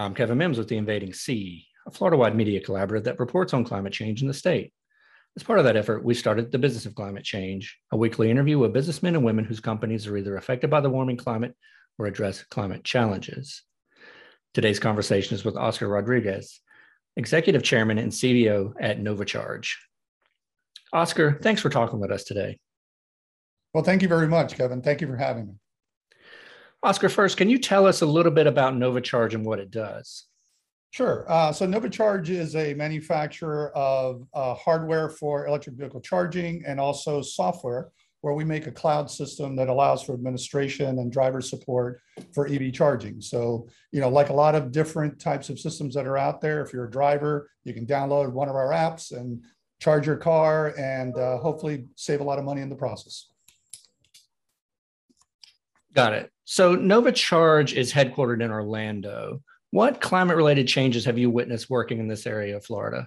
I'm Kevin Mims with the Invading Sea, a Florida wide media collaborative that reports on climate change in the state. As part of that effort, we started The Business of Climate Change, a weekly interview with businessmen and women whose companies are either affected by the warming climate or address climate challenges. Today's conversation is with Oscar Rodriguez, Executive Chairman and CEO at NovaCharge. Oscar, thanks for talking with us today. Well, thank you very much, Kevin. Thank you for having me. Oscar, first, can you tell us a little bit about NovaCharge and what it does? Sure. Uh, so NovaCharge is a manufacturer of uh, hardware for electric vehicle charging and also software, where we make a cloud system that allows for administration and driver support for EV charging. So, you know, like a lot of different types of systems that are out there, if you're a driver, you can download one of our apps and charge your car and uh, hopefully save a lot of money in the process. Got it. So Nova Charge is headquartered in Orlando. What climate related changes have you witnessed working in this area of Florida?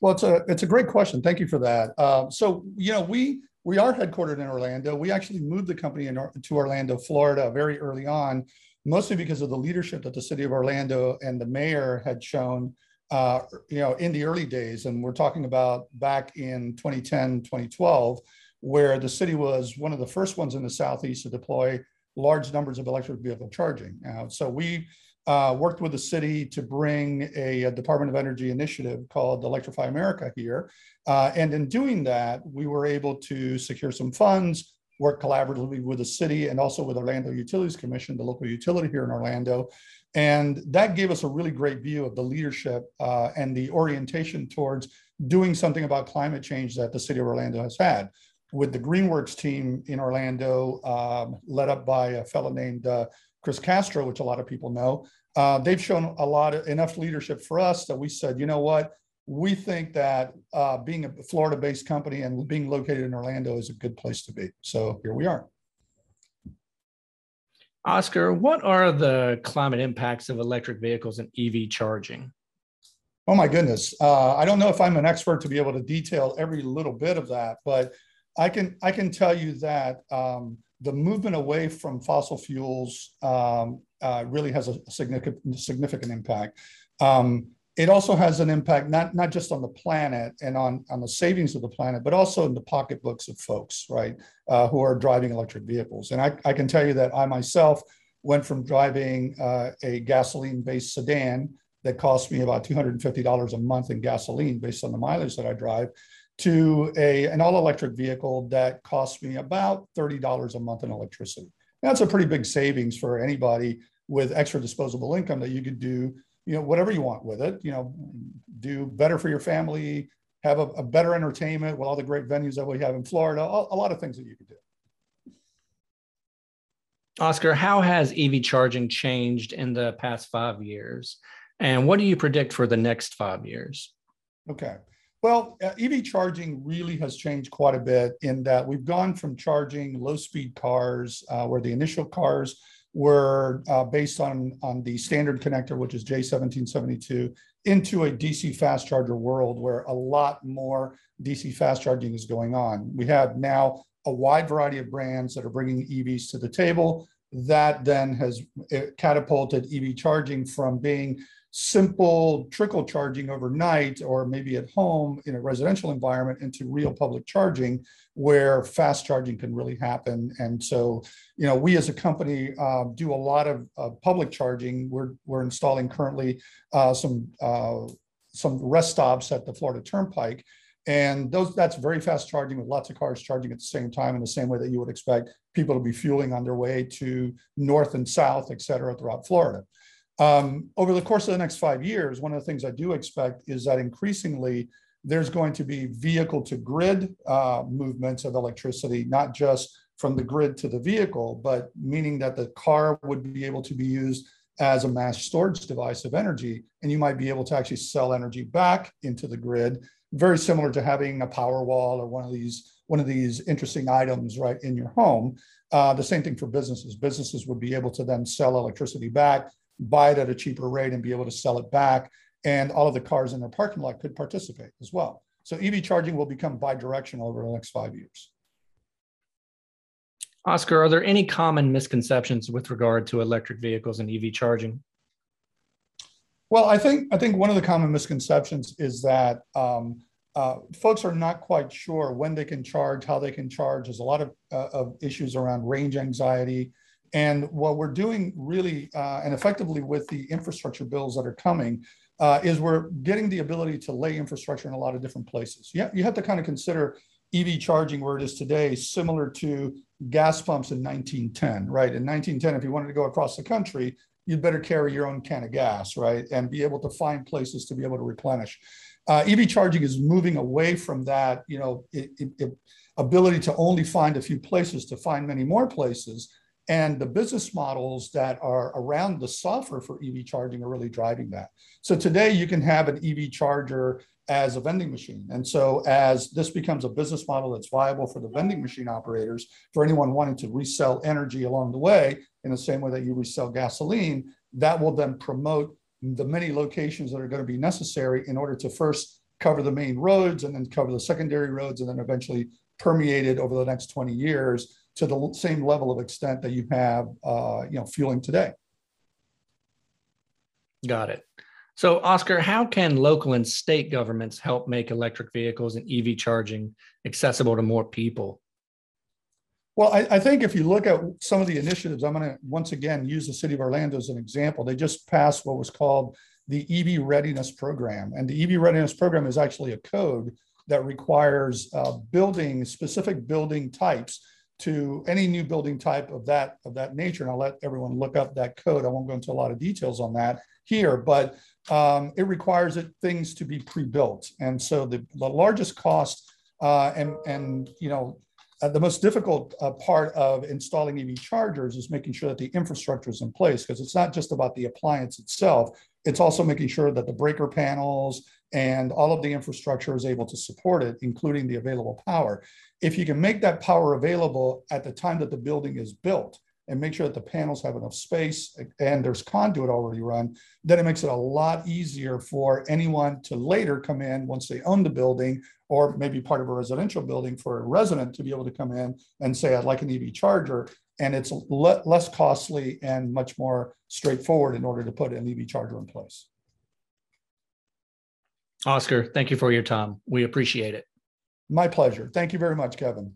Well, it's a it's a great question. Thank you for that. Uh, so you know we we are headquartered in Orlando. We actually moved the company in, to Orlando, Florida, very early on, mostly because of the leadership that the city of Orlando and the mayor had shown. Uh, you know, in the early days, and we're talking about back in 2010, 2012, where the city was one of the first ones in the southeast to deploy large numbers of electric vehicle charging. Uh, so we uh, worked with the city to bring a, a, Department of Energy initiative called Electrify America here. Uh, and in doing that, we were able to secure some funds, work collaboratively with the city and also with Orlando Utilities Commission, the local utility here in Orlando. And that gave us a really great view of the leadership uh, and the orientation towards doing something about climate change that the city of Orlando has had. With the Greenworks team in Orlando, um, led up by a fellow named uh, Chris Castro, which a lot of people know, uh, they've shown a lot of enough leadership for us that we said, you know what, we think that uh, being a Florida-based company and being located in Orlando is a good place to be. So here we are. Oscar, what are the climate impacts of electric vehicles and EV charging? Oh my goodness, uh, I don't know if I'm an expert to be able to detail every little bit of that, but I can I can tell you that um, the movement away from fossil fuels um, uh, really has a significant significant impact. Um, it also has an impact not not just on the planet and on on the savings of the planet, but also in the pocketbooks of folks, right, uh, who are driving electric vehicles. And I, I can tell you that I myself went from driving uh, a gasoline-based sedan that cost me about $250 a month in gasoline based on the mileage that I drive to a, an all electric vehicle that costs me about $30 a month in electricity. That's a pretty big savings for anybody with extra disposable income that you could do, you know, whatever you want with it, you know, do better for your family, have a, a better entertainment with all the great venues that we have in Florida, a, a lot of things that you could do. Oscar, how has EV charging changed in the past five years? And what do you predict for the next five years? Okay. Well, uh, EV charging really has changed quite a bit in that we've gone from charging low speed cars, uh, where the initial cars were uh, based on, on the standard connector, which is J1772, into a DC fast charger world where a lot more DC fast charging is going on. We have now a wide variety of brands that are bringing EVs to the table. That then has uh, catapulted EV charging from being simple trickle charging overnight or maybe at home in a residential environment into real public charging where fast charging can really happen. And so you know we as a company uh, do a lot of uh, public charging. We're we're installing currently uh, some uh, some rest stops at the florida turnpike. And those that's very fast charging with lots of cars charging at the same time in the same way that you would expect people to be fueling on their way to north and south et cetera throughout florida um, over the course of the next five years, one of the things I do expect is that increasingly there's going to be vehicle to grid uh, movements of electricity, not just from the grid to the vehicle, but meaning that the car would be able to be used as a mass storage device of energy. And you might be able to actually sell energy back into the grid, very similar to having a power wall or one of these one of these interesting items right in your home. Uh, the same thing for businesses. Businesses would be able to then sell electricity back buy it at a cheaper rate and be able to sell it back. And all of the cars in their parking lot could participate as well. So EV charging will become bi-directional over the next five years. Oscar, are there any common misconceptions with regard to electric vehicles and EV charging? Well, I think I think one of the common misconceptions is that um, uh, folks are not quite sure when they can charge, how they can charge. There's a lot of, uh, of issues around range anxiety. And what we're doing really uh, and effectively with the infrastructure bills that are coming uh, is we're getting the ability to lay infrastructure in a lot of different places. Yeah, you have to kind of consider EV charging where it is today, similar to gas pumps in 1910, right? In 1910, if you wanted to go across the country, you'd better carry your own can of gas, right? And be able to find places to be able to replenish. Uh, EV charging is moving away from that, you know, it, it, it, ability to only find a few places to find many more places. And the business models that are around the software for EV charging are really driving that. So today you can have an EV charger as a vending machine. And so as this becomes a business model that's viable for the vending machine operators, for anyone wanting to resell energy along the way, in the same way that you resell gasoline, that will then promote the many locations that are going to be necessary in order to first cover the main roads and then cover the secondary roads and then eventually permeate it over the next 20 years to the same level of extent that you have uh, you know fueling today got it so oscar how can local and state governments help make electric vehicles and ev charging accessible to more people well, I, I, think if you look at some of the initiatives, I'm going to once again use the city of Orlando as an example. They just passed what was called the EV Readiness Program. And the EV Readiness Program is actually a code that requires uh, building specific building types to any new building type of that of that nature. And I'll let everyone look up that code. I won't go into a lot of details on that here, but um, it requires it, things to be pre-built. And so the, the largest cost uh, and and you know uh, the most difficult uh, part of installing EV chargers is making sure that the infrastructure is in place because it's not just about the appliance itself. It's also making sure that the breaker panels and all of the infrastructure is able to support it, including the available power. If you can make that power available at the time that the building is built, and make sure that the panels have enough space and there's conduit already run, then it makes it a lot easier for anyone to later come in once they own the building or maybe part of a residential building for a resident to be able to come in and say, I'd like an EV charger. And it's le- less costly and much more straightforward in order to put an EV charger in place. Oscar, thank you for your time. We appreciate it. My pleasure. Thank you very much, Kevin.